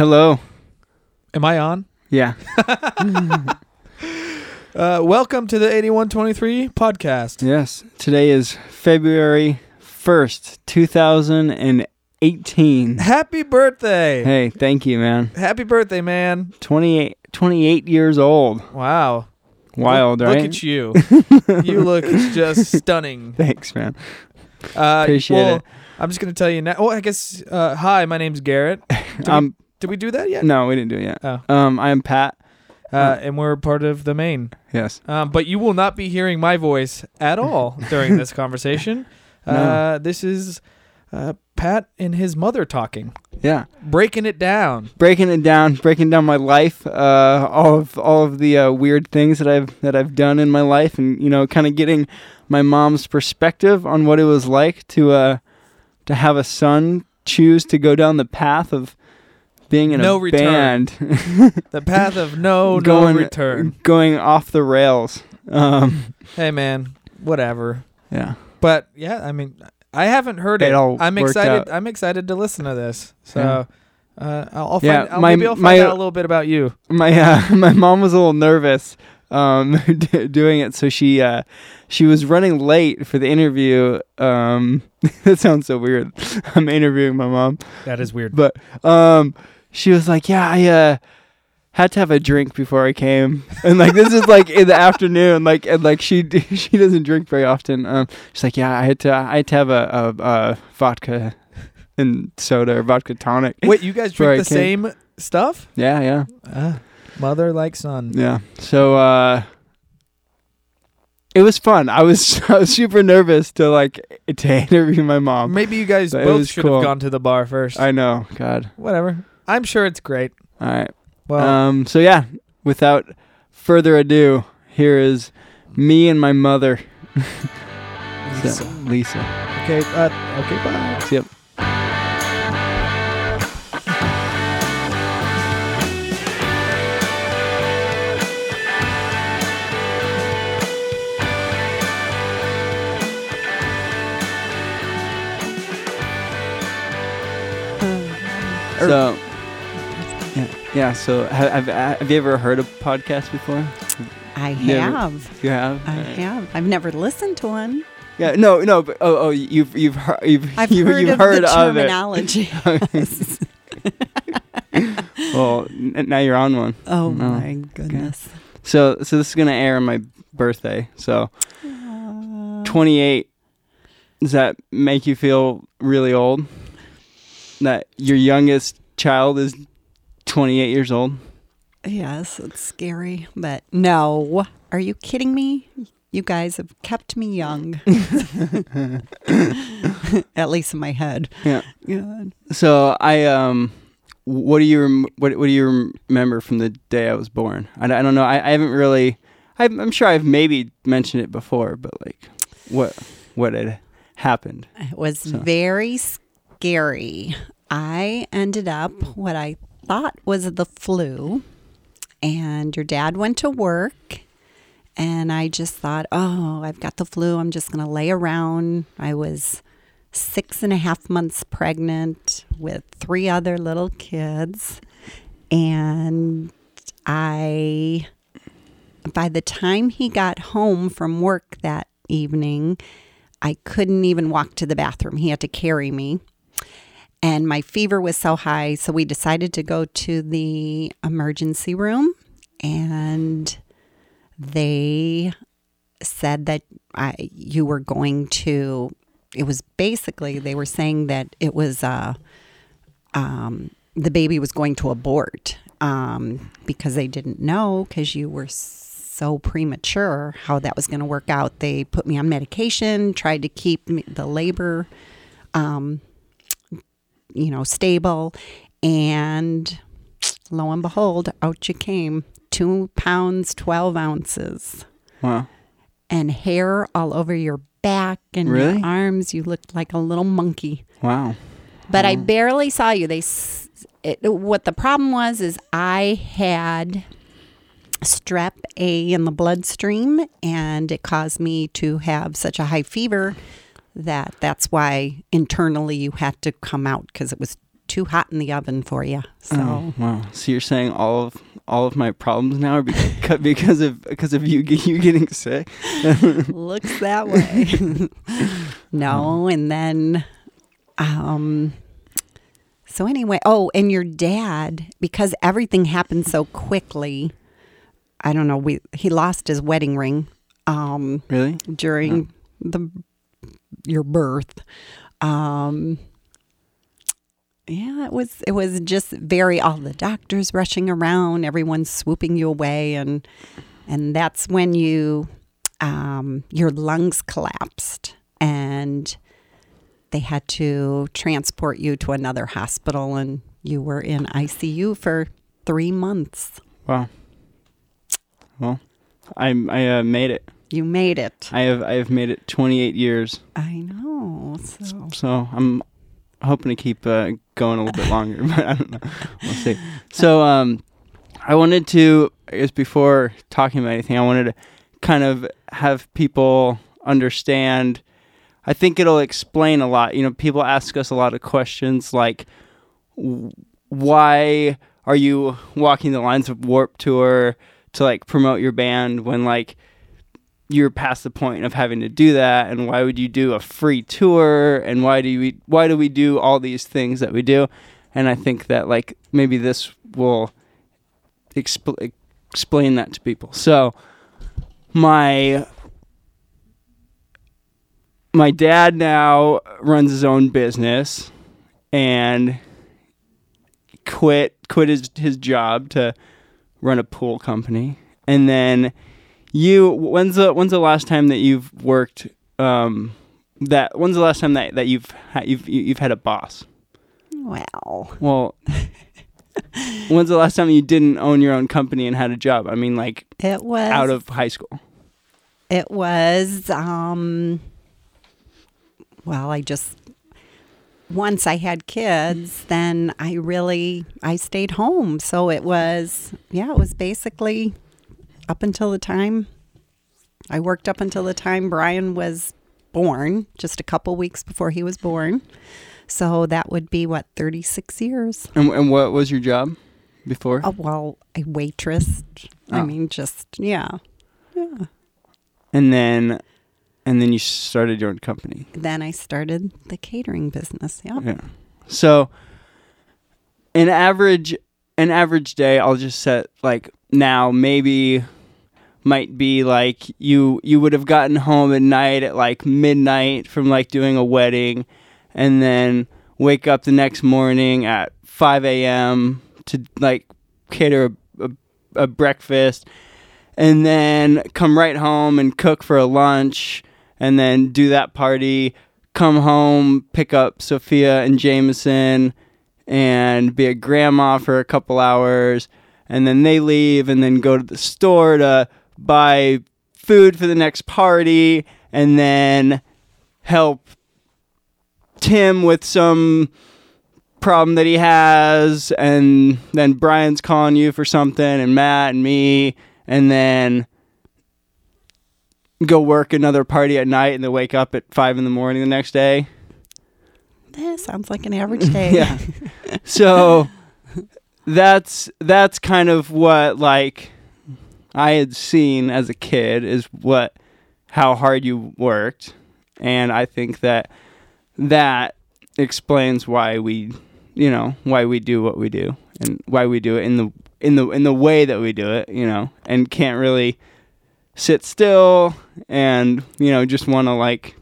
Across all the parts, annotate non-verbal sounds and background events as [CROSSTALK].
Hello. Am I on? Yeah. [LAUGHS] Uh, welcome to the 8123 podcast. yes. Today is February 1st, 2018. Happy birthday. Hey, thank you, man. Happy birthday, man. 28, 28 years old. Wow. Wild, look, right? Look at you. [LAUGHS] you look just stunning. Thanks, man. Uh, Appreciate well, it. I'm just going to tell you now. Oh, I guess, uh, hi, my name's Garrett. [LAUGHS] Um, did we do that yet? no, we didn't do it yet. Oh. Um, I am Pat. Uh, and we're part of the Maine. Yes. Um, but you will not be hearing my voice at all [LAUGHS] during this conversation. No. Uh, this is uh, Pat and his mother talking, Yeah. breaking it down. Breaking it down, breaking down my life, uh, all of all of the uh, weird things that I've that I've done in my life, and you know, kind of getting my mom's perspective on what it was like to uh, to have a son choose to go down the path of being in No a return. band, The path of no [LAUGHS] going no return. going off the rails. Um, Hey man, whatever. yeah, But yeah, I mean, I haven't heard It it. all I'm excited. out. I'm excited to listen to this. So Yeah. uh, I'll, I'll find. Yeah, I'll, my- maybe I'll find my- out a little bit about you. my uh, [LAUGHS] my mom was a little nervous um, [LAUGHS] d- doing it, so she uh, she was running late for the interview. Um, that sounds so weird. I'm interviewing my mom, That is weird. but um, she was like, "Yeah, I uh, had to have a drink before I came," [LAUGHS] and like this is like in the afternoon, like and like she [LAUGHS] she doesn't drink very often. Um, she's like, "Yeah, I had to I had to have a, a, a vodka." [LAUGHS] And soda or vodka tonic. Wait, you guys drink the same stuff? Yeah, yeah. Uh, mother like son. Yeah. So uh it was fun. I was I was super nervous to like to interview my mom. Maybe you guys But both should cool. have gone to the bar first. I know. God. Whatever. I'm sure it's great. All right. Well, um so yeah, without further ado, here is me and my mother. [LAUGHS] Lisa. So, Lisa. okay. Uh, okay. Bye. Yep. So yeah. So have, have have you ever heard a podcast before? I Never- have. You have. I have. I've never listened to one. Yeah. No. No. But oh, oh, you've you've heard you've I've you've, heard you've of heard the of it. terminology. [LAUGHS] yes. Well, n- now you're on one. Oh No. my goodness. So, so this is gonna air on my birthday. So, Uh, 28. Does that make you feel really old? That your youngest child is 28 years old? yes, it's scary, but no. Are you kidding me? You guys have kept me young. [LAUGHS] At least in my head. Yeah. God. So I um, what do you rem- what what do you remember from the day I was born? I, don't- I don't know. I, I haven't really. I'm, I'm sure I've maybe mentioned it before, but like, what what had happened? It was So- very scary. I ended up what I thought was the flu, and your dad went to work, and I just thought, oh, I've got the flu. I'm just going to lay around. I was six and a half months pregnant with three other little kids, and I, by the time he got home from work that evening, I couldn't even walk to the bathroom. He had to carry me. And my fever was so high, so we decided to go to the emergency room and they said that I you were going to it was basically they were saying that it was uh um the baby was going to abort um because they didn't know cuz you were so premature how that was going to work out. They put me on medication, tried to keep me, the labor um you know stable and lo and behold out you came two pounds 12 ounces Wow. and hair all over your back and Really? your arms you looked like a little monkey Wow. but I barely saw you. They, it, what the problem was is I had strep A in the bloodstream, and it caused me to have such a high fever that that's why internally you had to come out because it was too hot in the oven for you. So Oh, wow. So you're saying all of all of my problems now are because [LAUGHS] because of because of you you getting sick? [LAUGHS] looks that way. [LAUGHS] no, and then um so anyway, oh, and your dad because everything happened so quickly. I don't know, we he lost his wedding ring um Really? during the your birth. Um yeah, it was it was just very all the doctors rushing around, everyone swooping you away and and that's when you um your lungs collapsed and they had to transport you to another hospital and you were in ICU for 3 months. Wow. Well, I I uh, made it. You made it. I have I have made it 28 years. I know. So So I'm hoping to keep uh, going a little bit longer, [LAUGHS] but I don't know. We'll see. So um, I wanted to, I guess before talking about anything, I wanted to kind of have people understand. I think it'll explain a lot. You know, people ask us a lot of questions like, why are you walking the lines of Warped Tour to like promote your band when like you're past the point of having to do that and why would you do a free tour? And why do we why do we do all these things that we do? And i think that like maybe this will expl- explain that to people. So my my dad now runs his own business and quit quit his his job to run a pool company. And then you when's the when's the last time that you've worked um that when's the last time that, that you've ha- you've you- you've had a boss? Well, well [LAUGHS] when's the last time you didn't own your own company and had a job? I mean like it was out of high school. It was um well, I just once I had kids, then I really I stayed home. So it was yeah, it was basically up until the time I worked up until the time Brian was born, just a couple weeks before he was born. So that would be what 36 years. and, and what was your job before Oh, well, a waitress. I Oh. mean, just yeah. Yeah. and then and then you started your own company Then I started the catering business. Yeah. Yeah. So an average an average day I'll just set like now maybe might be like you you would have gotten home at night at like midnight from like doing a wedding and then wake up the next morning at 5 a.m. to like cater a, a, a breakfast and then come right home and cook for a lunch and then do that party come home pick up sophia and jameson and be a grandma for a couple hours and then they leave and then go to the store to buy food for the next party and then help tim with some problem that he has and then brian's calling you for something and matt and me and then go work another party at night and then wake up at five in the morning the next day Eh, sounds like an [LAUGHS] average day. yeah so [LAUGHS] that's that's kind of what like i had seen as a kid is what how hard you worked and i think that that explains why we you know why we do what we do and why we do it in the in the in the way that we do it you know and can't really sit still and you know just want to like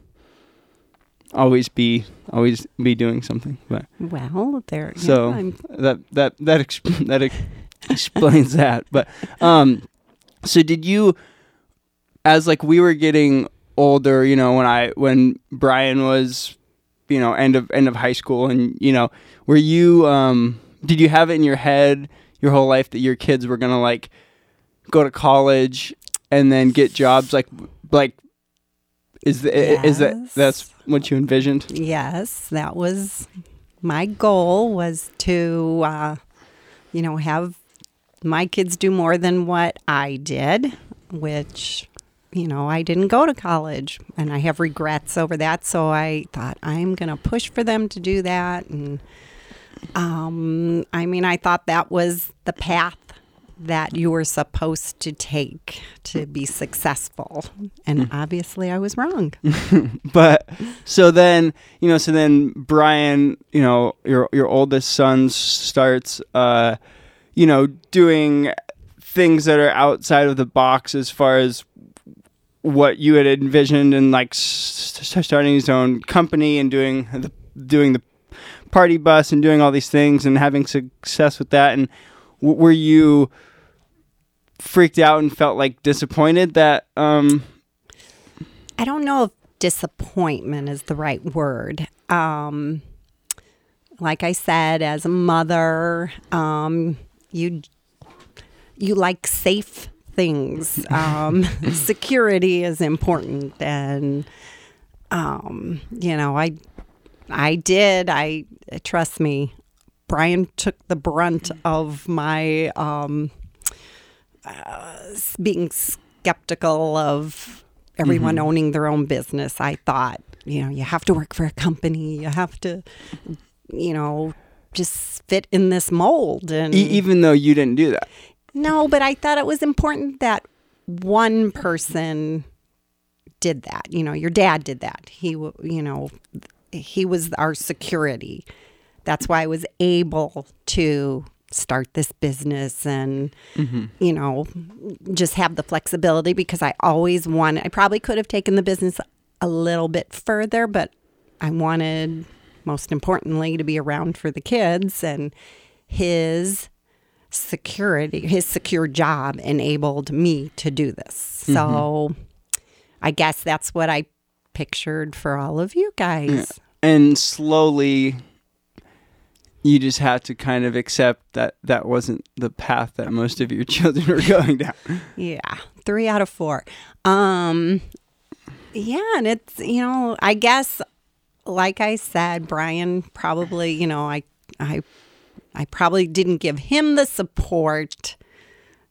always be always be doing something but Well, there. So- I'm- that that that ex- [LAUGHS] that ex- explains that. But um, so did you, as like we were getting older, you know, when I when Brian was, you know, end of end of high school, and you know, were you um, did you have it in your head your whole life that your kids were gonna like go to college and then get jobs like like is the, is that that's what you envisioned? yes, that was my goal was to, uh, you know, have my kids do more than what I did, which, you know, I didn't go to college and I have regrets over that. So I thought I'm going to push for them to do that. And um, I mean, I thought that was the path that you were supposed to take to be successful. And obviously, I was wrong. [LAUGHS] but so then you know so then brian you know your your oldest son starts uh you know doing things that are outside of the box as far as what you had envisioned and like starting his own company and doing the doing the party bus and doing all these things and having success with that and w- were you freaked out and felt like disappointed that um I don't know if disappointment is the right word. Um, like I said, as a mother, um, you you like safe things. [LAUGHS] Um, security is important, and um, you know, I I did. I trust me. Brian took the brunt of my um, uh, being skeptical of everyone owning their own business. I thought, you know, you have to work for a company. You have to, you know, just fit in this mold. And e- even though you didn't do that no, but I thought it was important that one person did that. You know, your dad did that. He, you know, he was our security. That's why I was able to start this business and, mm-hmm. you know, just have the flexibility because I always wanted, I probably could have taken the business a little bit further, but I wanted, most importantly, to be around for the kids and his security, his secure job enabled me to do this. So I guess that's what I pictured for all of you guys. and slowly you just had to kind of accept that that wasn't the path that most of your [LAUGHS] children were going down Yeah, three out of four. Um, yeah, and it's you know, I guess, like I said, Brian probably, you know, I, I, I probably didn't give him the support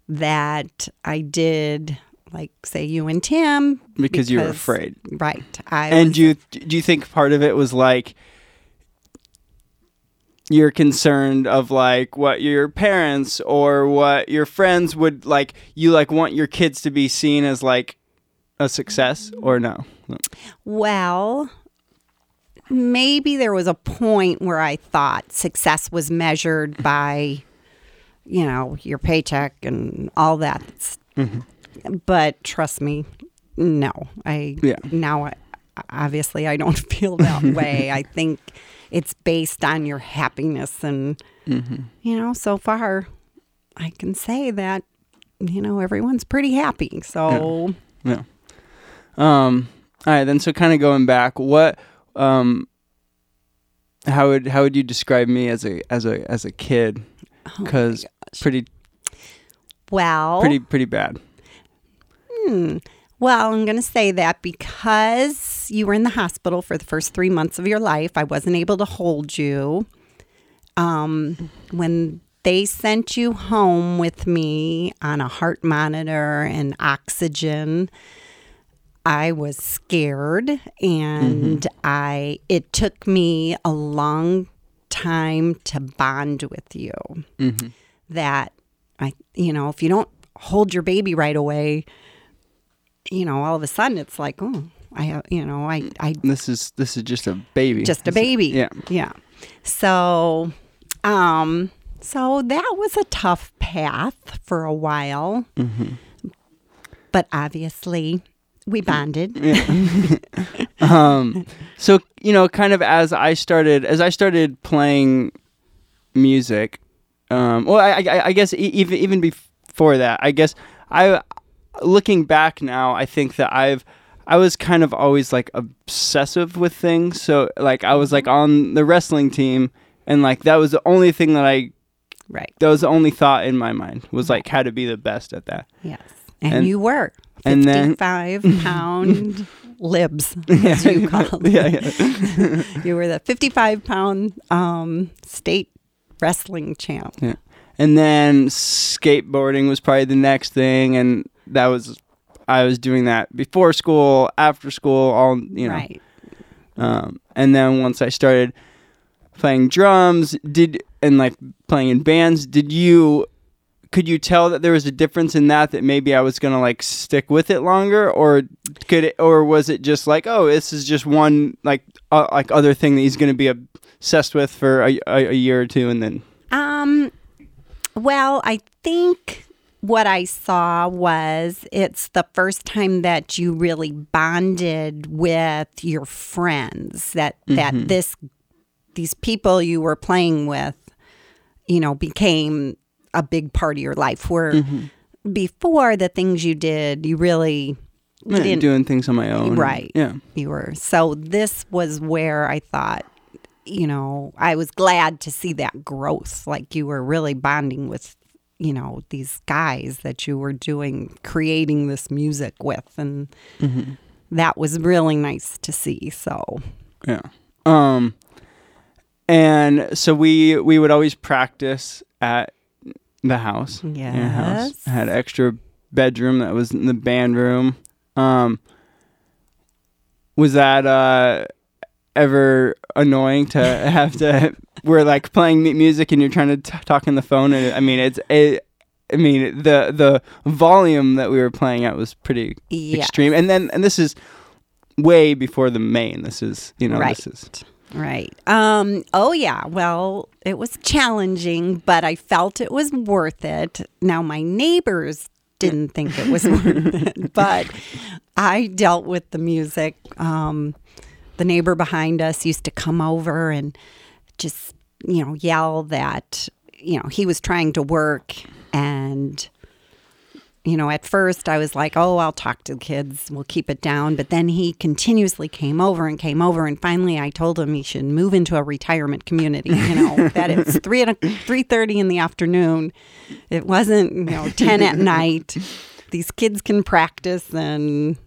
that I did, like say you and Tim, because you were afraid right? I and was- do you do you think part of it was like you're concerned of like what your parents or what your friends would like you like want your kids to be seen as like a success or no Well, maybe there was a point where I thought success was measured by, you know, your paycheck and all that. But trust me, no. I Yeah. now I, obviously I don't [LAUGHS] feel that way. I think it's based on your happiness and you know, so far I can say that you know everyone's pretty happy. So Yeah. Um. All right. Then, so kind of going back, what, um, how would how would you describe me as a as a as a kid? Because pretty well, pretty pretty bad. Hmm. Well, I'm going to say that because you were in the hospital for the first three months of your life, I wasn't able to hold you. Um, when they sent you home with me on a heart monitor and oxygen, I was scared, and I it took me a long time to bond with you. That I, you know, if you don't hold your baby right away, you know, all of a sudden it's like, oh, I, have, you know, I, I This is this is just a baby. just a baby. yeah. Yeah. So, um, so that was a tough path for a while. Mm-hmm. But obviously, we bonded. [LAUGHS] um so you know kind of as i started as i started playing music um well i i, I guess e- even even before that i guess i looking back now i think that i've i was kind of always like obsessive with things so like i was like on the wrestling team and like that was the only thing that i Right. that was the only thought in my mind was like how to be the best at that Yes. And, And- you were and then- five [LAUGHS] pound [LAUGHS] libs, [LAUGHS] as you called them. yeah, yeah. You were the 55 pound um, state wrestling champ. Yeah. And then skateboarding was probably the next thing and that was I was doing that before school, after school, all you know. Right. Um, and then once I started playing drums did and like playing in bands did you could you tell that there was a difference in that that maybe I was gonna like stick with it longer? Or could it or was it just like oh this is just one like uh, like other thing that he's gonna be obsessed with for a, a, a year or two and then? Um, well, I think what I saw was it's the first time that you really bonded with your friends that that this these people you were playing with, you know, became a big part of your life. Where before the things you did, you really yeah, didn't doing things on my own Right. yeah you were. So this was where I thought, you know, I was glad to see that growth. Like you were really bonding with, you know, these guys that you were doing, creating this music with. And that was really nice to see. So, Yeah. Um and so we we would always practice at the house. in a house. Yes. Had extra bedroom that was in the band room. Um was that uh ever annoying to [LAUGHS] have to we're like playing music and you're trying to t- talk on the phone and I mean it's it, I mean the the volume that we were playing at was pretty yeah. extreme and then and this is way before the Maine this is you know Right. this is Right. Um, oh, yeah. Well, it was challenging, but I felt it was worth it. Now, my neighbors didn't think it was worth [LAUGHS] it, but I dealt with the music. Um, the neighbor behind us used to come over and just, you know, yell that, you know, he was trying to work and you know, at first I was like, oh, I'll talk to the kids. We'll keep it down. But then he continuously came over and came over. And finally I told him he should move into a retirement community, you know, [LAUGHS] that it's 3 at 3.30 in the afternoon. It wasn't, you know, 10 at night. These kids can practice. And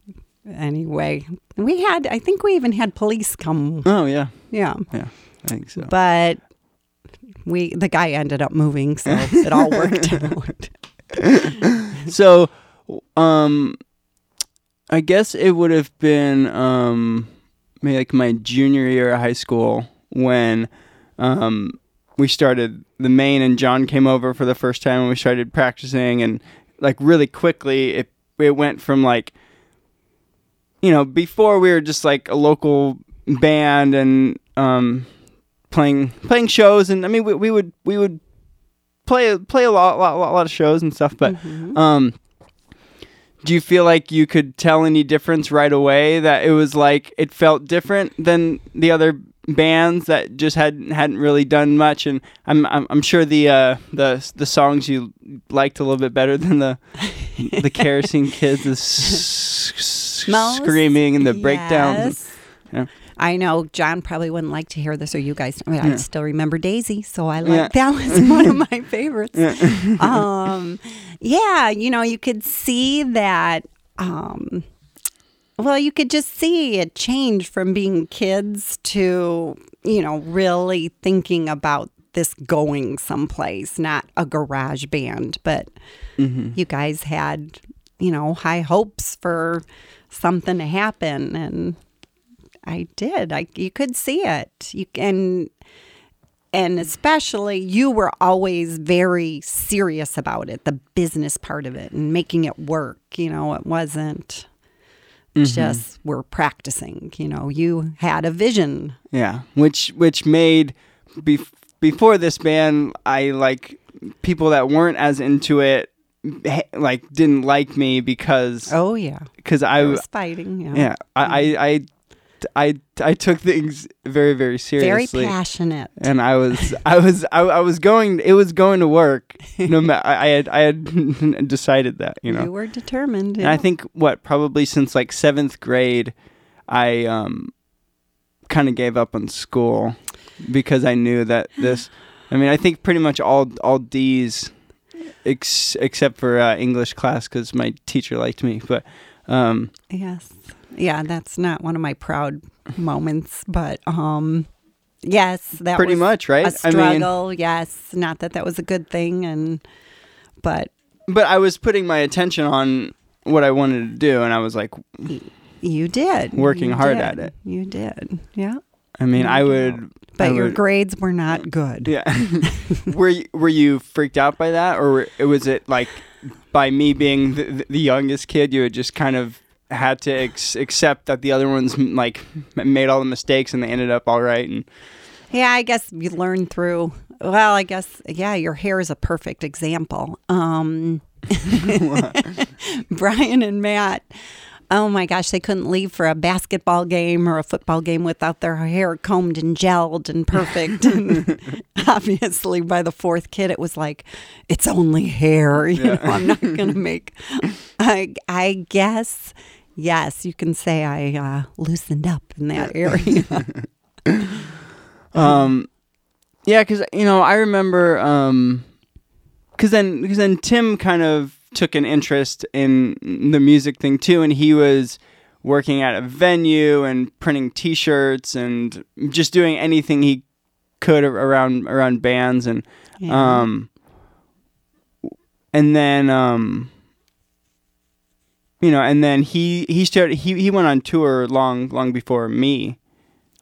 anyway, we had, I think we even had police come. oh yeah Yeah. yeah I think so But we, the guy ended up moving. So [LAUGHS] it all worked out. [LAUGHS] so um i guess it would have been um maybe like my junior year of high school when um we started the Maine and john came over for the first time and we started practicing and like really quickly it it went from like you know before we were just like a local band and um playing playing shows and i mean we, we would we would play play a lot, lot lot lot of shows and stuff but um do you feel like you could tell any difference right away that it was like it felt different than the other bands that just hadn't hadn't really done much and I'm I'm, I'm sure the uh the the songs you liked a little bit better than the the [LAUGHS] kerosene kids the s- s- screaming and the breakdowns Yes. Yeah. I know John probably wouldn't like to hear this, or you guys. I, mean, I still remember Daisy, so I like Yeah. that was one of [LAUGHS] my favorites. [LAUGHS] um, yeah, you know, you could see that. Um, well, you could just see it change from being kids to you know really thinking about this going someplace, not a garage band, but Mm-hmm. you guys had you know high hopes for something to happen and i did. I you could see it. You can and especially you were always very serious about it the business part of it and making it work you know it wasn't mm-hmm. just we're practicing you know you had a vision. Yeah, which which made bef- before this band, I like people that weren't as into it, like didn't like me because oh yeah. because i I was fighting yeah, yeah I, I I I I took things very very seriously. very passionate and I was, I was, I, I was going. It was going to work. No matter, I had, I had [LAUGHS] decided that, you know. you were determined And. I think what probably since like seventh grade, I um, kind of gave up on school because I knew that [SIGHS] this. I mean, I think pretty much all all D's, ex- except for uh, English class because my teacher liked me. But um, Yes. Yeah, that's not one of my proud moments, but um yes, that pretty was much right. a struggle. yes, not that that was a good thing and but but I was putting my attention on what I wanted to do, and I was like, you did. Working You hard did. at it. You did. Yeah. I mean, I would. But I your would- grades were not good. Yeah. [LAUGHS] [LAUGHS] were you, were you freaked out by that, or was it like by me being the, the youngest kid, you had just kind of had to ex- accept that the other ones like made all the mistakes and they ended up all right? And Yeah, I guess you learn through. Well, I guess yeah, your hair is a perfect example. Um, [LAUGHS] [LAUGHS] Brian and Matt. Oh my gosh, they couldn't leave for a basketball game or a football game without their hair combed and gelled and perfect. and [LAUGHS] obviously, by the fourth kid, it was like, it's only hair. You know, I'm not going to make. I I guess yes, you can say I uh, loosened up in that area. [LAUGHS] [LAUGHS] um, yeah, because you know I remember um, because then because then Tim kind of took an interest in the music thing too, and he was working at a venue and printing T-shirts and just doing anything he could around around bands and Yeah. um and then um you know and then he he started he he went on tour long long before me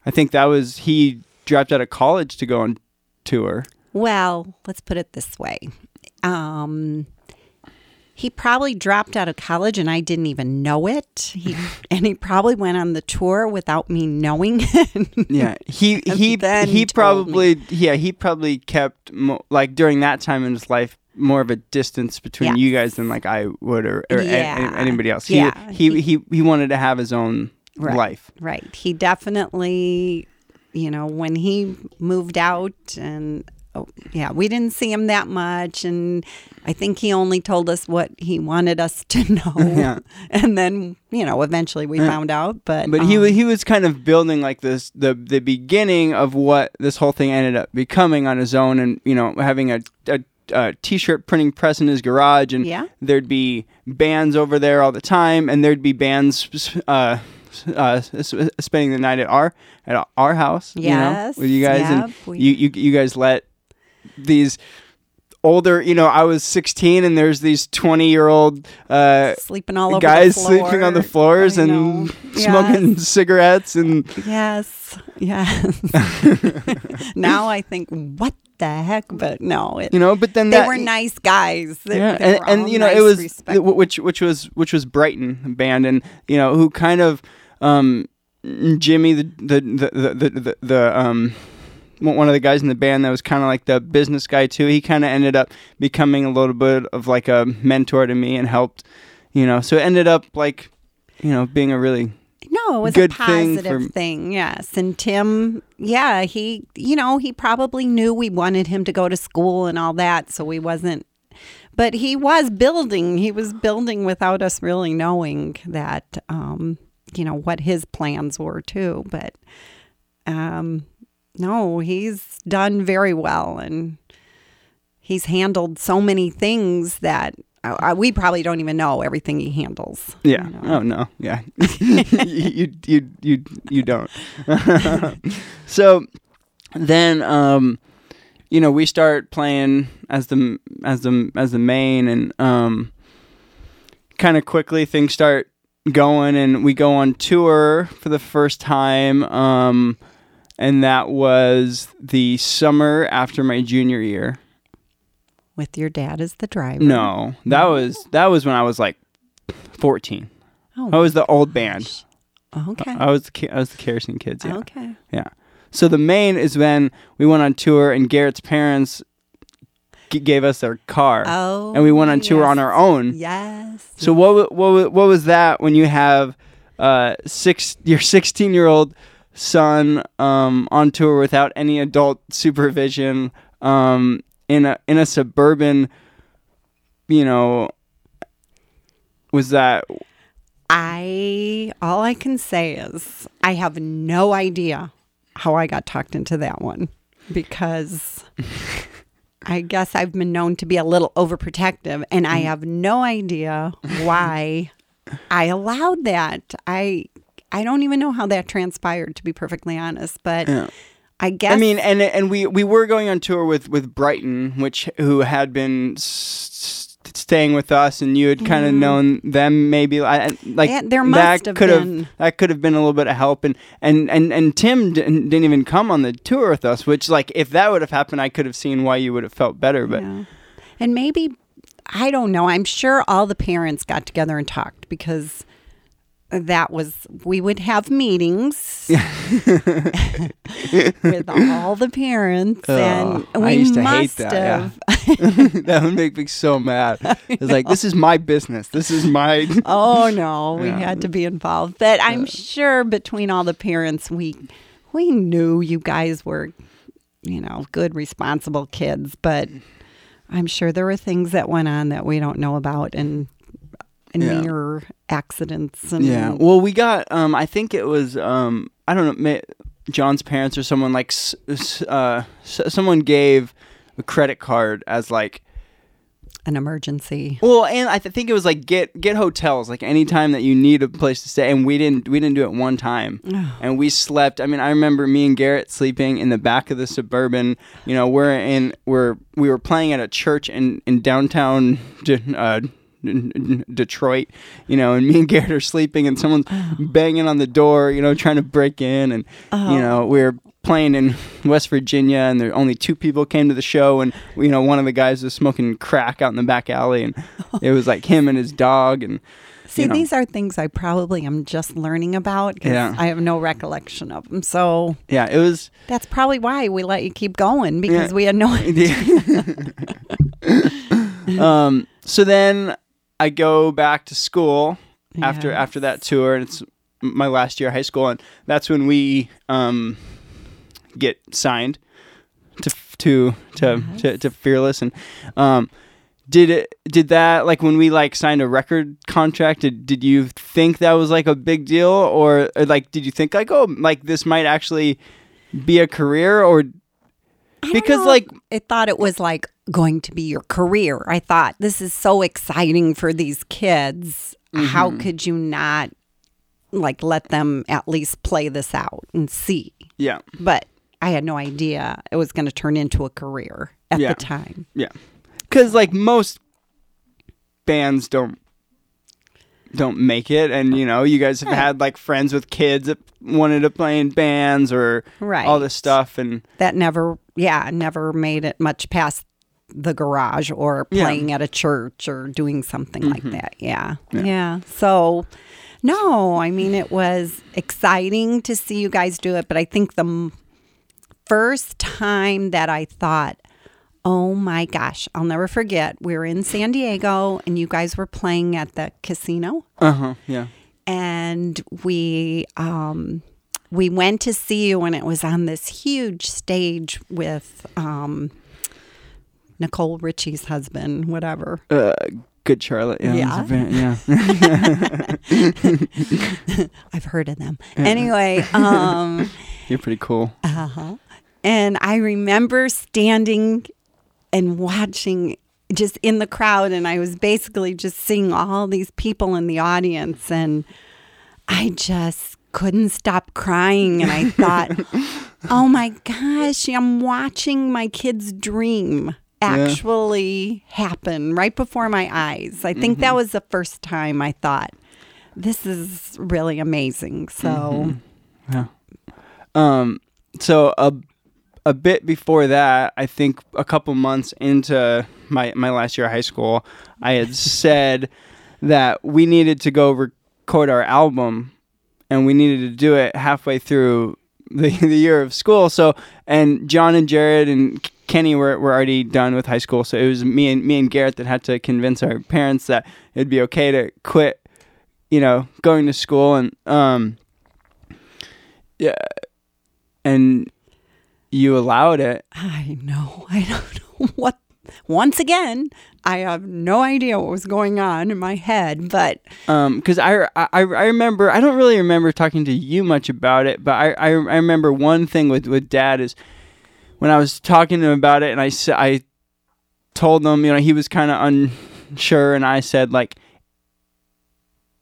i think that was he dropped out of college to go on tour Well, let's put it this way. Um, he probably dropped out of college and I didn't even know it. He [LAUGHS] and he probably went on the tour without me knowing [LAUGHS] it. yeah he he he probably yeah he probably kept mo- like during that time in his life more of a distance between you guys than like i would or, or Yeah. a- anybody else he, Yeah. he he he wanted to have his own Right. life right. He definitely, you know, when he moved out and oh, yeah, we didn't see him that much and I think he only told us what he wanted us to [LAUGHS] know. [LAUGHS] Yeah. And then, you know, eventually we Yeah. found out, but but he um, wa- he was kind of building like this the the beginning of what this whole thing ended up becoming on his own and you know having a, a, a t-shirt printing press in his garage and Yeah. there'd be bands over there all the time and there'd be bands uh, uh, s- spending the night at our at our house you know with you guys yep, and we- you, you you guys let these older you know I was 16 and there's these 20 year old uh sleeping all over guys the sleeping on the floors and know. [LAUGHS] smoking cigarettes and Yes, yes. [LAUGHS] [LAUGHS] now I think, what the heck? But no, it, you know but then they that, were nice guys. They, yeah they and, and you know nice, it was which which was which was brighton band and you know who kind of um jimmy the the the the, the, the, the um one of the guys in the band that was kind of like the business guy too he kind of ended up becoming a little bit of like a mentor to me and helped you know so it ended up like you know being a really no, it was good a thing positive for- thing, Yes, and Tim, yeah, he, you know, he probably knew we wanted him to go to school and all that, so he wasn't. But he was building. He was building without us really knowing that, um, you know, what his plans were too. But um, no, he's done very well, and he's handled so many things that uh, we probably don't even know everything he handles. Yeah. you know. Oh no. Yeah. [LAUGHS] [LAUGHS] you, you you you don't. [LAUGHS] so then um you know we start playing as the as the as the Maine and um kind of quickly things start going and we go on tour for the first time um and that was the summer after my junior year. With your dad as the driver. No, that was that was when I was like 14. Oh, I was the old band. okay. I was the I was the kerosene kids. Yeah, Okay. yeah. So the Maine is when we went on tour and Garrett's parents g- gave us their car, Oh. and we went on tour yes. on our own. Yes. So what what what was that when you have uh six your 16 year old son um on tour without any adult supervision um in a in a suburban you know was that I all I can say is I have no idea how I got talked into that one because [LAUGHS] I guess I've been known to be a little overprotective and I mm. have no idea why I allowed that. I I don't even know how that transpired to be perfectly honest, but Yeah. I guess I mean, and and we we were going on tour with with Brighton, which who had been s- staying with us, and you had kind of mm-hmm. known them maybe. I, like Yeah, there that must have could been. that could have been a little bit of help, and and and and Tim didn't, didn't even come on the tour with us. Which like if that would have happened, I could have seen why you would have felt better. But Yeah. And maybe, I don't know. I'm sure all the parents got together and talked because that was, we would have meetings [LAUGHS] with all the parents. Oh, and Oh, we I used to hate must that, yeah. have. [LAUGHS] that would make me so mad. [LAUGHS] It's like this is my business. This is my. Oh no, we Yeah. had to be involved. But I'm sure between all the parents, we we knew you guys were, you know, good, responsible kids. But I'm sure there were things that went on that we don't know about, and, and Yeah. near accidents. And Yeah. Well, we got. Um, I think it was. Um, I don't know. John's parents or someone like. s- s- Uh, s- someone gave a credit card as like. an emergency. Well, and I th- think it was like get get hotels like anytime that you need a place to stay, and we didn't we didn't do it one time, [SIGHS] and we slept. I mean, I remember me and Garrett sleeping in the back of the suburban. You know, we're in we're we were playing at a church in in downtown. [LAUGHS] Uh, Detroit, you know, and me and Garrett are sleeping, and someone's banging on the door, you know, trying to break in, and you know, we're playing in West Virginia, and there only two people came to the show, and you know, one of the guys was smoking crack out in the back alley, and [LAUGHS] it was like him and his dog, and See, you know. these are things I probably am just learning about Yeah. I have no recollection of them. So yeah, it was. that's probably why we let you keep going because Yeah. we had no [LAUGHS] idea. [LAUGHS] um, so then I go back to school after Yes. after that tour, and it's my last year of high school, and that's when we um, get signed to to to, to, to Fearless, and um, did it did that like when we like signed a record contract? Did did you think that was like a big deal, or, or like did you think like oh like this might actually be a career, or because know like I thought it was like going to be your career. I thought this is so exciting for these kids. How Mm-hmm. could you not like let them at least play this out and see? yeah But I had no idea it was going to turn into a career at Yeah. the time. Yeah, because like most bands don't don't make it, and you know, you guys have had like friends with kids that wanted to play in bands or Right. all this stuff, and That never, yeah, never made it much past the garage or Yeah. playing at a church or doing something like mm-hmm. that. Yeah. yeah. So, no, I mean, it was exciting to see you guys do it, but I think the m- first time that I thought, oh my gosh, I'll never forget, we were in San Diego and you guys were playing at the casino uh huh, yeah, and we um we went to see you and it was on this huge stage with um Nicole Richie's husband, whatever. uh, good Charlotte, yeah, Yeah. yeah, [LAUGHS] I've heard of them. Anyway, um [LAUGHS] you're pretty cool. uh-huh. And I remember standing and watching just in the crowd and I was basically just seeing all these people in the audience and I just couldn't stop crying and I thought, [LAUGHS] "Oh my gosh, I'm watching my kid's dream actually happen right before my eyes." I think that mm-hmm. was the first time I thought, "This is really amazing." So, mm-hmm. Um, so a a bit before that, I think a couple months into my my last year of high school, I had [LAUGHS] said that we needed to go record our album, and we needed to do it halfway through the [LAUGHS] the year of school. So, and John and Jared and Kenny were, were already done with high school, so it was me and me and Garrett that had to convince our parents that it'd be okay to quit, you know, going to school and um. Yeah, and you allowed it. I know. [LAUGHS] I don't know what. Once again, I have no idea what was going on in my head, but Um, because I, I I remember I don't really remember talking to you much about it, but I I, I remember one thing with with Dad is when I was talking to him about it, and I I told him you know he was kind of unsure, and I said like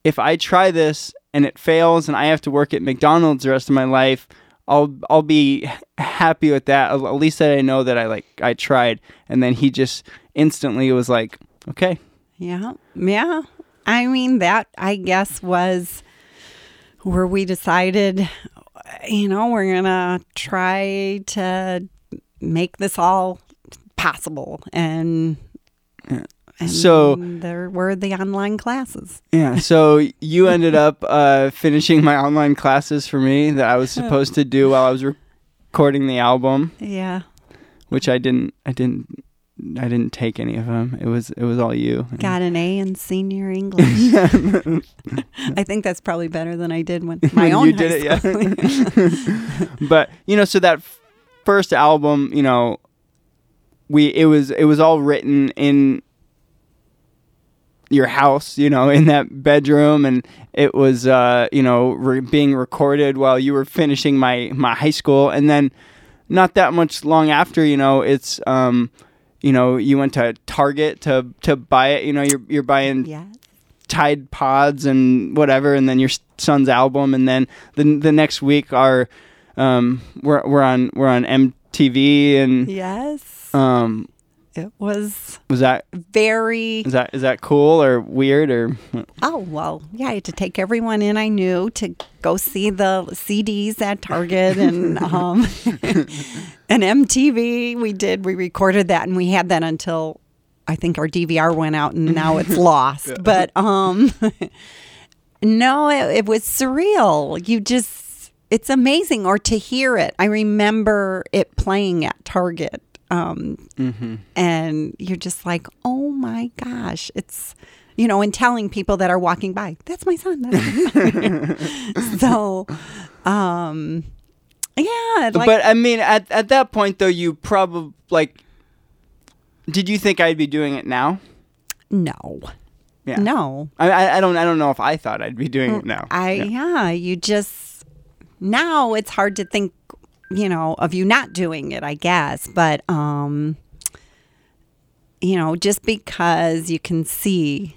if I try this and it fails, and I have to work at McDonald's the rest of my life. I'll I'll be happy with that. At least that I know that I like I tried. And then he just instantly was like, "Okay, Yeah. Yeah. I mean, that I guess was where we decided, you know, we're going to try to make this all possible. And, and So- there were the online classes. Yeah. So you [LAUGHS] ended up uh, finishing my online classes for me that I was [LAUGHS] supposed to do while I was recording the album, Yeah. which I didn't. I didn't. I didn't take any of them. It was. It was all you. Got an A in senior [LAUGHS] English. I think that's probably better than I did when my When own you did it, yeah. but you know, so that f- first album, you know, we it was it was all written in your house, you know, [LAUGHS] in that bedroom, and it was uh, you know re- being recorded while you were finishing my my high school, and then not that much long after, you know, it's um, you know, you went to Target to to buy it, you know, you're you're buying yeah. Tide Pods and whatever, and then your son's album, and then the the next week our um we're we're on we're on MTV and Yes. um It was was that very is that is that cool or weird or Oh, well, yeah, I had to take everyone in I knew to go see the CDs at Target and [LAUGHS] um [LAUGHS] and MTV. We did we recorded that and we had that until I think our DVR went out and now it's [LAUGHS] lost. But um no, it, it was surreal. You just it's amazing or to hear it. I remember it playing at Target. Um and you're just like, oh my gosh, it's you know, and telling people that are walking by, that's my son. That's my son. [LAUGHS] so, um, yeah, like, but I mean at at that point though you probably like did you think I'd be doing it now? no, Yeah. no, I I, I don't I don't know if I thought I'd be doing it now. I Yeah. yeah, you just now it's hard to think, you know, of you not doing it. I guess, but um, you know, just because you can see,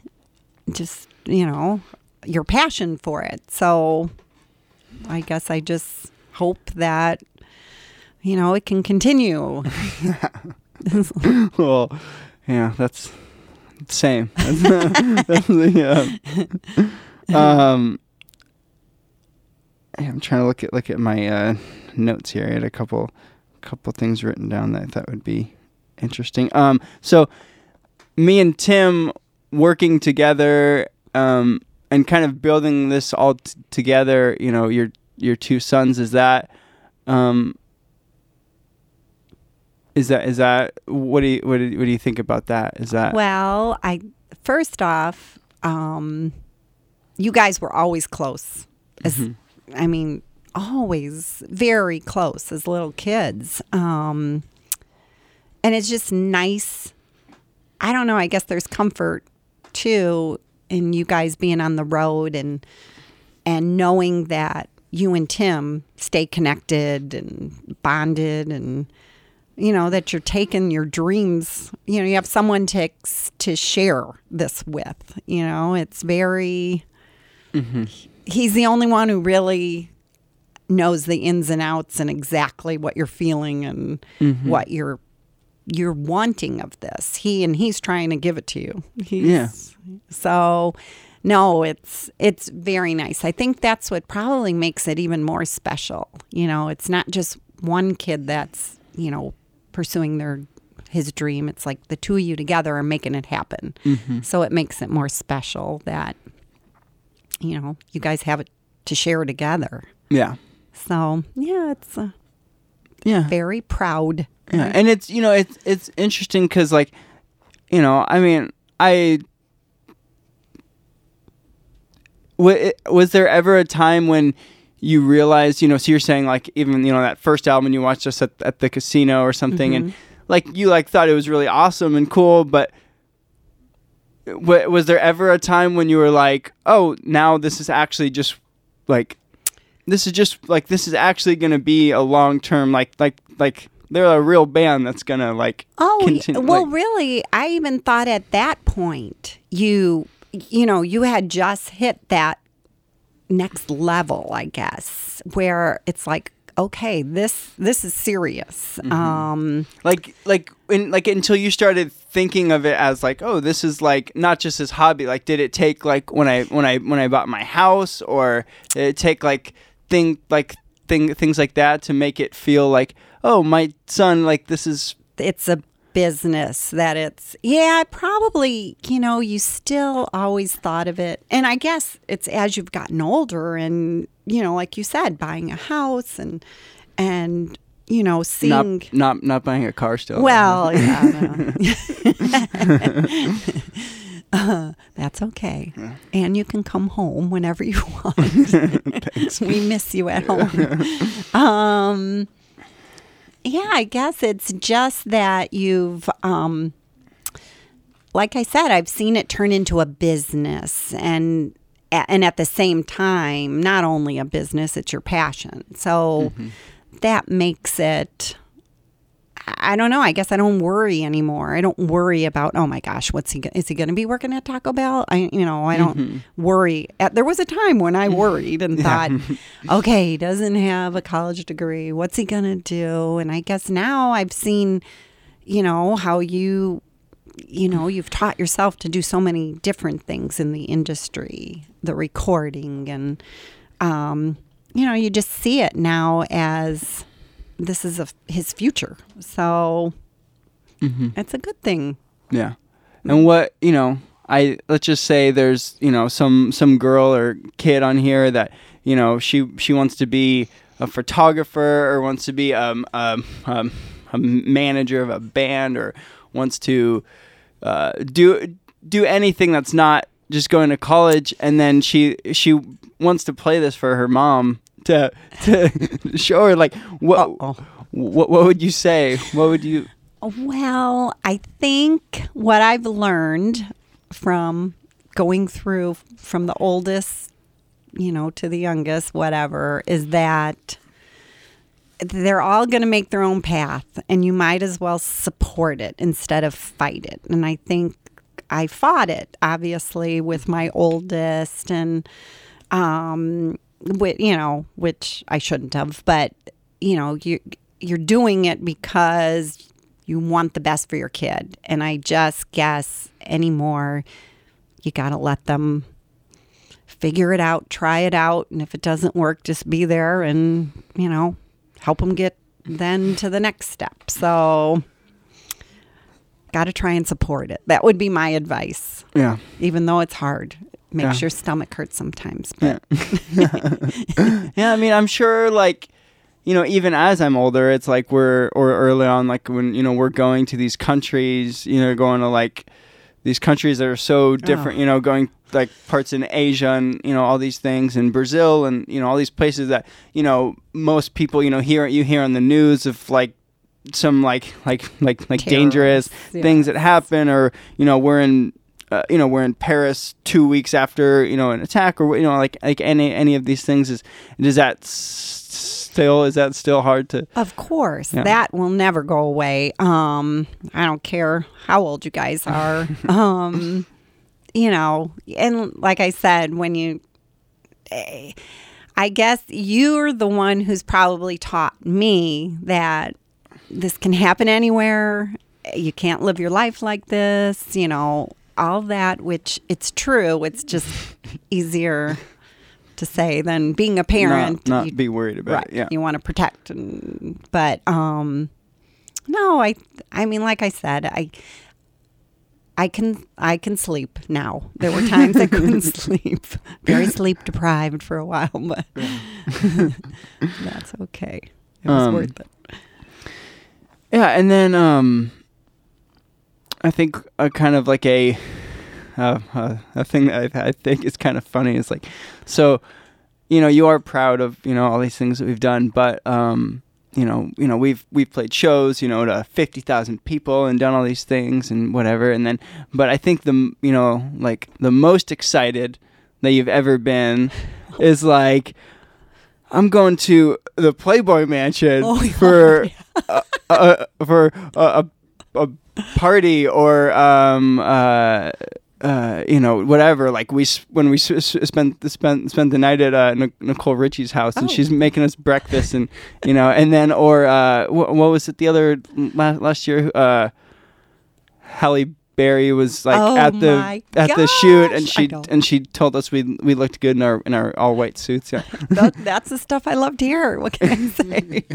just you know, your passion for it. So, I guess I just hope that you know it can continue. [LAUGHS] well, yeah, that's same. [LAUGHS] That's, uh, [LAUGHS] um, I'm trying to look at look at my uh, notes here. I had a couple couple things written down that I thought would be interesting. Um, so me and Tim working together um, and kind of building this all t- together. You know, your your two sons. Is that um, is that is that what do you what do you, what do you think about that? Is that Well, I first off, um, you guys were always close. As, I mean, always very close as little kids. Um, and it's just nice. I don't know. I guess there's comfort too in you guys being on the road and and knowing that you and Tim stay connected and bonded and you know that you're taking your dreams you know you have someone to to share this with you know it's very he's the only one who really knows the ins and outs and exactly what you're feeling and mm-hmm. what you're you're wanting of this. He and he's trying to give it to you. He's, Yeah. so no it's it's very nice. I think that's what probably makes it even more special. You know it's not just one kid that's you know pursuing their his dream. It's like the two of you together are making it happen. Mm-hmm. So it makes it more special that you know you guys have it to share together. Yeah so yeah it's uh, yeah very proud Yeah, and it's you know it's it's interesting because like, you know, I mean, I. wa- Was there ever a time when you realized, you know, so you're saying like even you know that first album you watched us at at the casino or something, and like you like thought it was really awesome and cool, but wa- was there ever a time when you were like, oh, now this is actually just like this is just like this is actually going to be a long term like like like they're a real band that's going to like Oh, continue well, like- really, I even thought at that point you, you know, you had just hit that next level, I guess, where it's like, okay, this this is serious. Mm-hmm. Um, like like in like until you started thinking of it as like oh this is like not just this hobby like did it take like when i when i when i bought my house or did it take like thing like thing things like that to make it feel like oh my son like this is it's a business that it's yeah probably you know you still always thought of it and i guess it's as you've gotten older and you know like you said buying a house and and you know seeing not not not buying a car still well yeah. [LAUGHS] [LAUGHS] [LAUGHS] Uh, [LAUGHS] that's okay. And you can come home whenever you [LAUGHS] want. We miss you at home. Um yeah, I guess it's just that you've, um, like I said, I've seen it turn into a business, and and at the same time, not only a business, it's your passion. So that makes it. I don't know. I guess I don't worry anymore. I don't worry about. Oh my gosh, what's he? go- Is he going to be working at Taco Bell? I, you know, I don't worry. There was a time when I worried and [LAUGHS] thought, [LAUGHS] okay, he doesn't have a college degree. What's he going to do? And I guess now I've seen, you know, how you, you know, you've taught yourself to do so many different things in the industry, the recording, and, um, you know, you just see it now as this is a, his future. So it's a good thing. Yeah. And what, you know, I let's just say there's, you know, some some girl or kid on here that, you know, she she wants to be a photographer or wants to be um, um, um, a manager of a band or wants to uh, do do anything that's not just going to college and then she she wants to play this for her mom to to [LAUGHS] show her like what Uh-oh. what what would you say? What would you Well, I think what I've learned from going through from the oldest, you know, to the youngest, whatever, is that they're all going to make their own path and you might as well support it instead of fight it. And I think I fought it obviously with my oldest and um with you know, which I shouldn't have, but you know, you you're doing it because you want the best for your kid. And I just guess anymore, you got to let them figure it out, try it out. And if it doesn't work, just be there and, you know, help them get then to the next step. So, got to try and support it. That would be my advice, Yeah. even though it's hard. Makes Yeah. your stomach hurt sometimes. But [LAUGHS] Yeah, I mean, I'm sure like you know, even as I'm older, it's like we're or early on like when, you know, we're going to these countries, you know, going to like these countries that are so different, Oh. you know, going like parts in Asia and, you know, all these things in Brazil and, you know, all these places that, you know, most people, you know, hear you hear on the news of like some like like like like dangerous Terrorists, things that happen or you know we're in uh, you know we're in Paris two weeks after you know an attack or you know like like any any of these things is does that s- still is that still hard to Of course, Yeah. that will never go away. Um, I don't care how old you guys are. [LAUGHS] um, you know, and like I said, when you, eh, I guess you're the one who's probably taught me that this can happen anywhere. You can't live your life like this. You know, all that. Which it's true. It's just [LAUGHS] easier to say than being a parent. not, not You- be worried about right it yeah you want to protect and but um no i i mean like i said i i can i can sleep now there were times i couldn't [LAUGHS] sleep very sleep deprived for a while but [LAUGHS] that's okay it was Um, worth it Yeah, and then um, I think a kind of like a uh, uh, a thing that I, I think is kind of funny is like, so, you know, you are proud of you know all these things that we've done, but um, you know, you know, we've we've played shows, you know, to fifty thousand people and done all these things and whatever, and then, but I think the you know like the most excited that you've ever been [LAUGHS] is like. I'm going to the Playboy Mansion Oh, [LAUGHS] yeah. for uh, uh, for a, a, a party or um uh uh, you know, whatever. Like we when we spent spent spent the night at uh, Nicole Richie's house, and Oh. she's making us breakfast, and you know, and then or uh, what, what was it the other last last year? Uh, Halle Berry was like Oh at the at the shoot, and she and she told us we we looked good in our in our all white suits. Yeah, [LAUGHS] That, that's the stuff I love to hear. What can I say? [LAUGHS]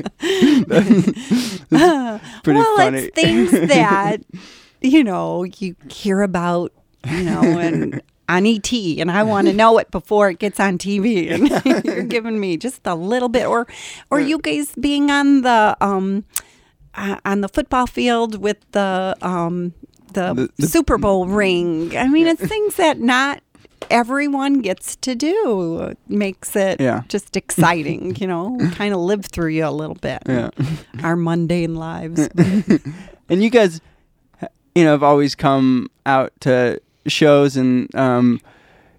pretty well, funny. it's things [LAUGHS] that you know you hear about, you know, and on ET, and I want to know it before it gets on TV. And you're giving me just a little bit, or or you guys being on the um uh, on the football field with the um the, The- the- Super Bowl ring. I mean, it's things that not everyone gets to do. It makes it Yeah. just exciting, you know, [LAUGHS] kind of live through you a little bit. yeah. [LAUGHS] Our mundane lives. [LAUGHS] and you guys you know have always come out to shows and um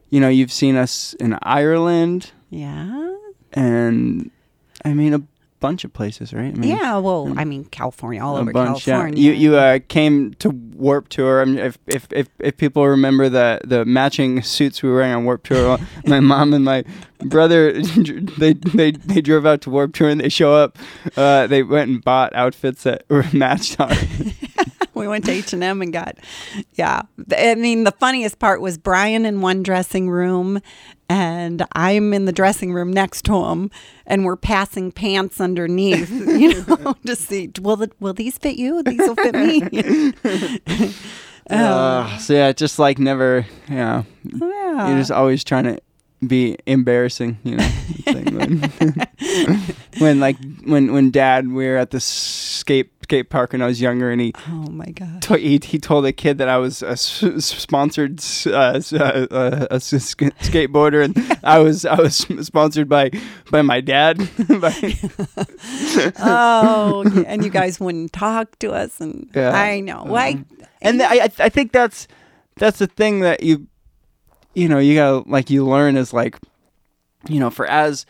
you know you've seen us in Ireland yeah. and I mean a bunch of places right? I mean, Yeah, well, I mean, California, all over bunch California. yeah you you uh, came to Warped Tour. I mean, if, if if if people remember the the matching suits we were wearing on Warped Tour [LAUGHS] [LAUGHS] my mom and my brother [LAUGHS] they they they drove out to Warped Tour and they show up uh they went and bought outfits that were matched on [LAUGHS] we went to H and M and got, yeah. I mean, the funniest part was Brian in one dressing room, and I'm in the dressing room next to him, and we're passing pants underneath, [LAUGHS] you know, [LAUGHS] to see will the, will these fit you? These will fit me. Uh, so yeah, just like never, you know, yeah. you're just always trying to be embarrassing, you know. When, when like when when Dad we were at the skate skate park when I was younger, and he oh my god. to- he, he told a kid that I was a s- sponsored uh, uh, uh, a s- skateboarder, and [LAUGHS] I was I was sponsored by by my dad. [LAUGHS] By- [LAUGHS] oh, and you guys wouldn't talk to us, and Yeah. I know. Why? and th- I I- I think that's that's the thing that you you know you gotta like you learn is like you know for as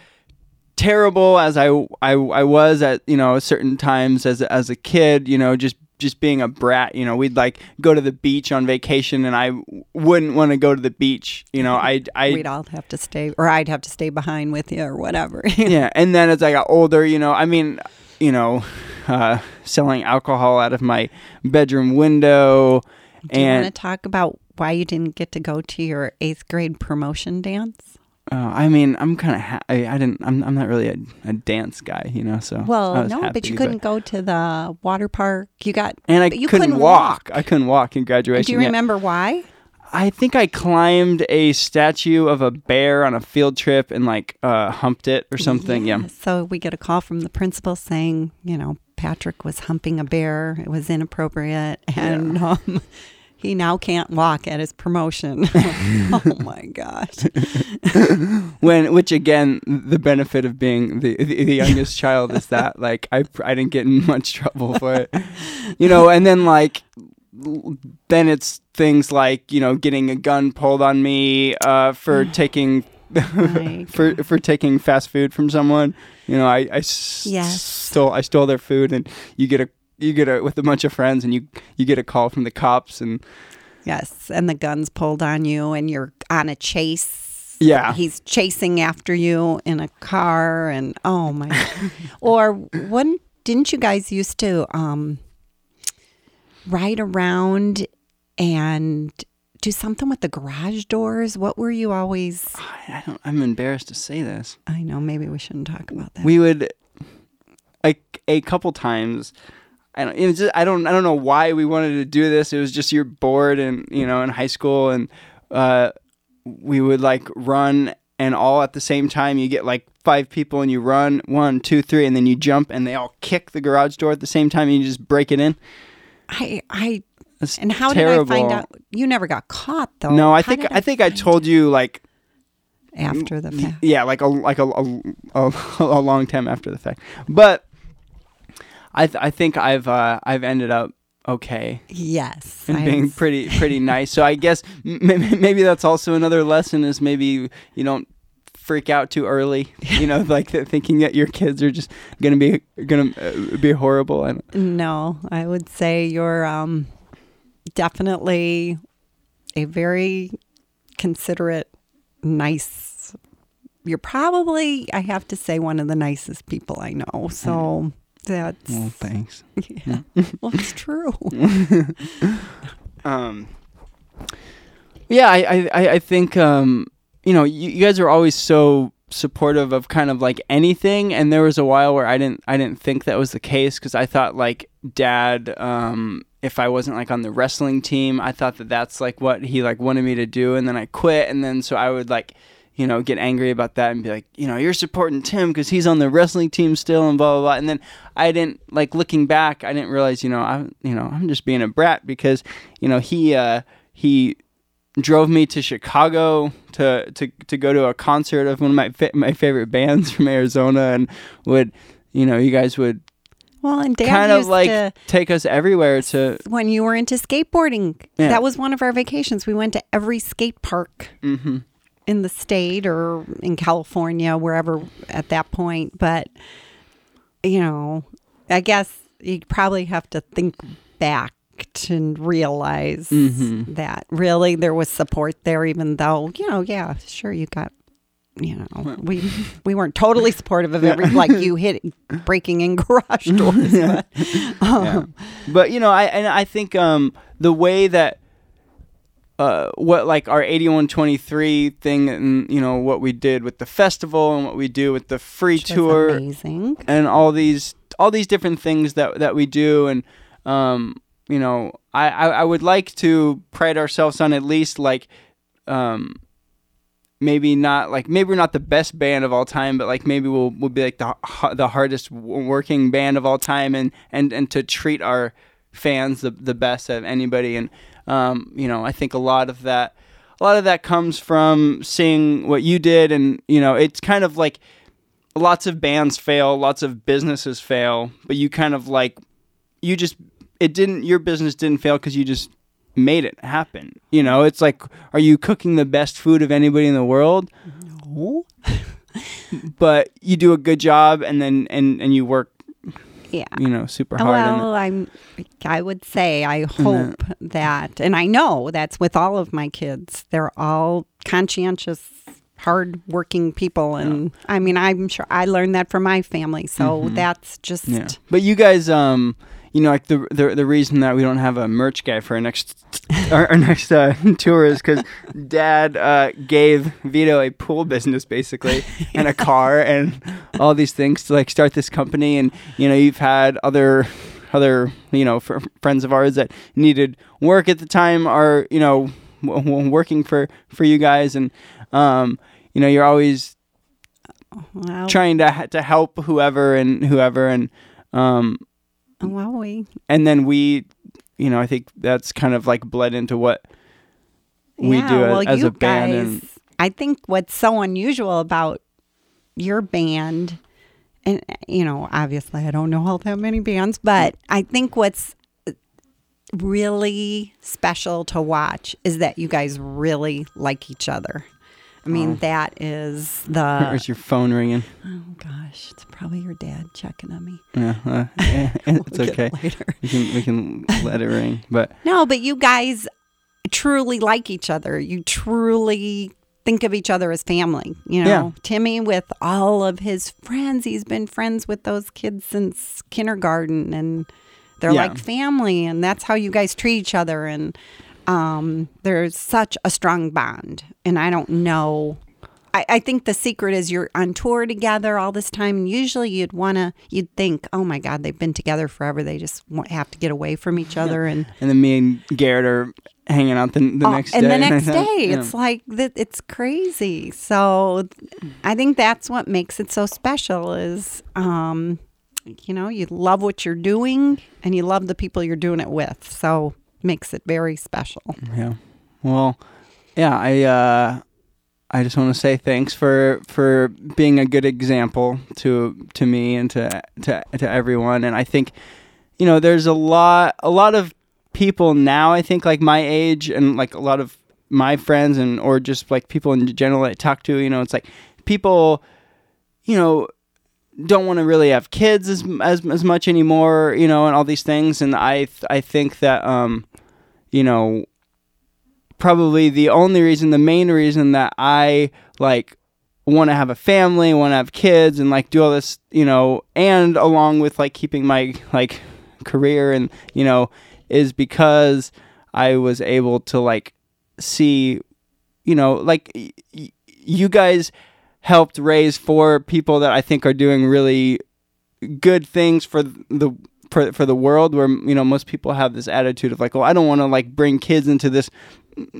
terrible as I I, I was at you know certain times as a- as a kid you know just just being a brat you know we'd like go to the beach on vacation and I wouldn't want to go to the beach you know I [LAUGHS] I We'd all have to stay, or I'd have to stay behind with you, or whatever. [LAUGHS] yeah and then as i got older you know i mean you know uh, selling alcohol out of my bedroom window Do you want to talk about why you didn't get to go to your eighth grade promotion dance? Uh, i mean i'm kind of ha- I, I didn't I'm, I'm not really a, a dance guy you know so Well, no, but you couldn't go to the water park. You got. and i you couldn't, couldn't walk. walk. i couldn't walk in graduation Do you yet. remember why? i think i climbed a statue of a bear on a field trip and like uh, humped it or something yeah, So we get a call from the principal saying, you know, Patrick was humping a bear. It was inappropriate, and um, he now can't walk at his promotion. [LAUGHS] oh my gosh! [LAUGHS] when which again the benefit of being the, the, the youngest [LAUGHS] child is that like I, I didn't get in much trouble for it you know and then like then it's things like you know getting a gun pulled on me uh, for [SIGHS] taking for for taking fast food from someone you know I, I s- Yes. stole I stole their food and you get a you get a with a bunch of friends and you you get a call from the cops and Yes, and the guns pulled on you, and you're on a chase. Yeah. he's chasing after you in a car, and oh my! [LAUGHS] or when didn't you guys used to um, ride around and do something with the garage doors? What were you always? I don't I'm embarrassed to say this I know maybe we shouldn't talk about that. we would like a couple times I don't, just, I don't I don't know why we wanted to do this. It was just you're bored and you know in high school and uh, we would like run and all at the same time you get like five people and you run one two three and then you jump and they all kick the garage door at the same time and you just break it in. I I That's and how terrible. did I find out? You never got caught though. No, I How think did I think I told you like after the fact. yeah like a like a, a, a, a long time after the fact but i th- i think i've uh i've ended up okay Yes, and being was- pretty pretty nice so i guess m- maybe that's also another lesson is maybe you don't freak out too early you know [LAUGHS] like th- thinking that your kids are just gonna be gonna uh, be horrible and No, I would say you're um, definitely a very considerate, nice. You're probably, I have to say, one of the nicest people I know. So that's Well, thanks. [LAUGHS] yeah. [LAUGHS] well, it's true. [LAUGHS] Um, yeah, I, I, I- think um, you know you, you guys are always so supportive of kind of like anything, and there was a while where I didn't I didn't think that was the case because I thought like Dad, um, if I wasn't like on the wrestling team, I thought that that's like what he like wanted me to do, and then I quit, and then so I would like. You know, get angry about that and be like, you know, you're supporting Tim because he's on the wrestling team still, and blah blah blah. And then I didn't like looking back, I didn't realize, you know, I'm, you know, I'm just being a brat because, you know, he, uh, he drove me to Chicago to to to go to a concert of one of my fa- my favorite bands [LAUGHS] from Arizona, and would, you know, you guys would Well, and Dad kind of like take us everywhere to. when you were into skateboarding. Yeah. That was one of our vacations. We went to every skate park hmm in the state or in California, wherever at that point. But, you know, I guess you probably have to think back to realize Mhm. that really there was support there, even though, you know, yeah, sure, you got. You know, we we weren't totally supportive of every like you hit breaking in garage doors, [LAUGHS] but um, Yeah. But you know, I and I think um the way that uh what like our 8123 thing and you know what we did with the festival and what we do with the free which tour and all these all these different things that that we do. And um you know I, I I would like to pride ourselves on at least like um maybe not like maybe we're not the best band of all time but like maybe we'll we'll be like the the hardest working band of all time and and and to treat our fans the the best of anybody. And um you know I think a lot of that a lot of that comes from seeing what you did and you know it's kind of like lots of bands fail, lots of businesses fail, but you kind of like you just it didn't your business didn't fail because you just made it happen. You know, it's like are you cooking the best food of anybody in the world? No. [LAUGHS] But you do a good job and then and and you work, Yeah. you know, super hard. Well, I'm. I would say I hope that, and I know that's with all of my kids. They're all conscientious, hard-working people, and I mean, I'm sure I learned that from my family. So that's just. Mm-hmm. Yeah. But you guys um you know, like the the the reason that we don't have a merch guy for our next our, our next uh, [LAUGHS] tour is because Dad uh, gave Vito a pool business basically [LAUGHS] and a car and all these things to like start this company. And you know, you've had other other you know fr- friends of ours that needed work at the time are you know w- w- working for for you guys. And um you know you're always trying to to help whoever and whoever. And um Oh, well, we. and then we you know i think that's kind of like bled into what we yeah, do as, well, as you a band guys, and I think what's so unusual about your band, and you know, obviously I don't know all that many bands, but I think what's really special to watch is that you guys really like each other. I mean, Oh. that is the. [LAUGHS] where's your phone ringing Oh gosh, it's probably your dad checking on me. yeah uh, [LAUGHS] it's We'll get okay it later. we can we can let it ring but [LAUGHS] No, but you guys truly like each other. You truly think of each other as family. You know, Yeah. Timmy with all of his friends, he's been friends with those kids since kindergarten and they're Yeah. like family and that's how you guys treat each other and um, there's such a strong bond. And I don't know I, I think the secret is you're on tour together all this time. And usually you'd want to, you'd think, oh my God, they've been together forever. They just have to get away from each other. And [LAUGHS] and then me and garrett are hanging out the, the Oh, next and day the [LAUGHS] next day, Yeah. it's like that. It's crazy. So, I think that's what makes it so special. Is um, you know, you love what you're doing, and you love the people you're doing it with. So, makes it very special. Yeah. Well, yeah, I uh I just want to say thanks for for being a good example to to me and to to to everyone and I think you know, there's a lot a lot of people now I think like my age and like a lot of my friends and or just like people in general that I talk to, you know, it's like people you know don't want to really have kids as, as as much anymore, you know, and all these things and I I think that um you know probably the only reason, the main reason that I like want to have a family, want to have kids, and like do all this, you know, and along with like keeping my like career and you know, is because I was able to like see, you know, like y- you guys helped raise four people that I think are doing really good things for the for, for the world where you know most people have this attitude of like oh I don't want to like bring kids into this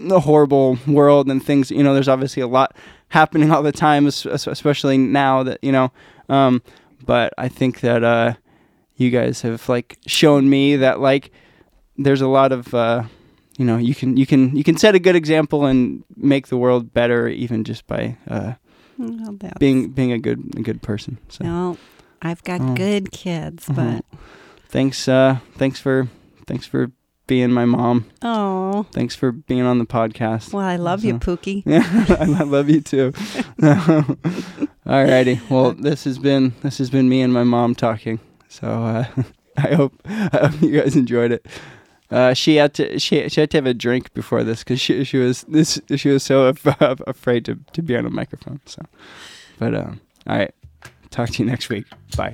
horrible world and things you know there's obviously a lot happening all the time es- es- especially now that you know um but I think that uh you guys have like shown me that like there's a lot of uh you know you can you can you can set a good example and make the world better even just by uh Well, being being a good a good person so I've got Oh. good kids, Mhm. but thanks uh thanks for thanks for being my mom. Oh, thanks for being on the podcast. Well, I love you, So- Pookie. [LAUGHS] yeah i love you too. [LAUGHS] [LAUGHS] Alrighty well this has been this has been me and my mom talking. So uh i hope i hope you guys enjoyed it. Uh, she had to she, she had to have a drink before this because she she was this she was so af- afraid to, to be on a microphone so. But um all right. Talk to you next week. Bye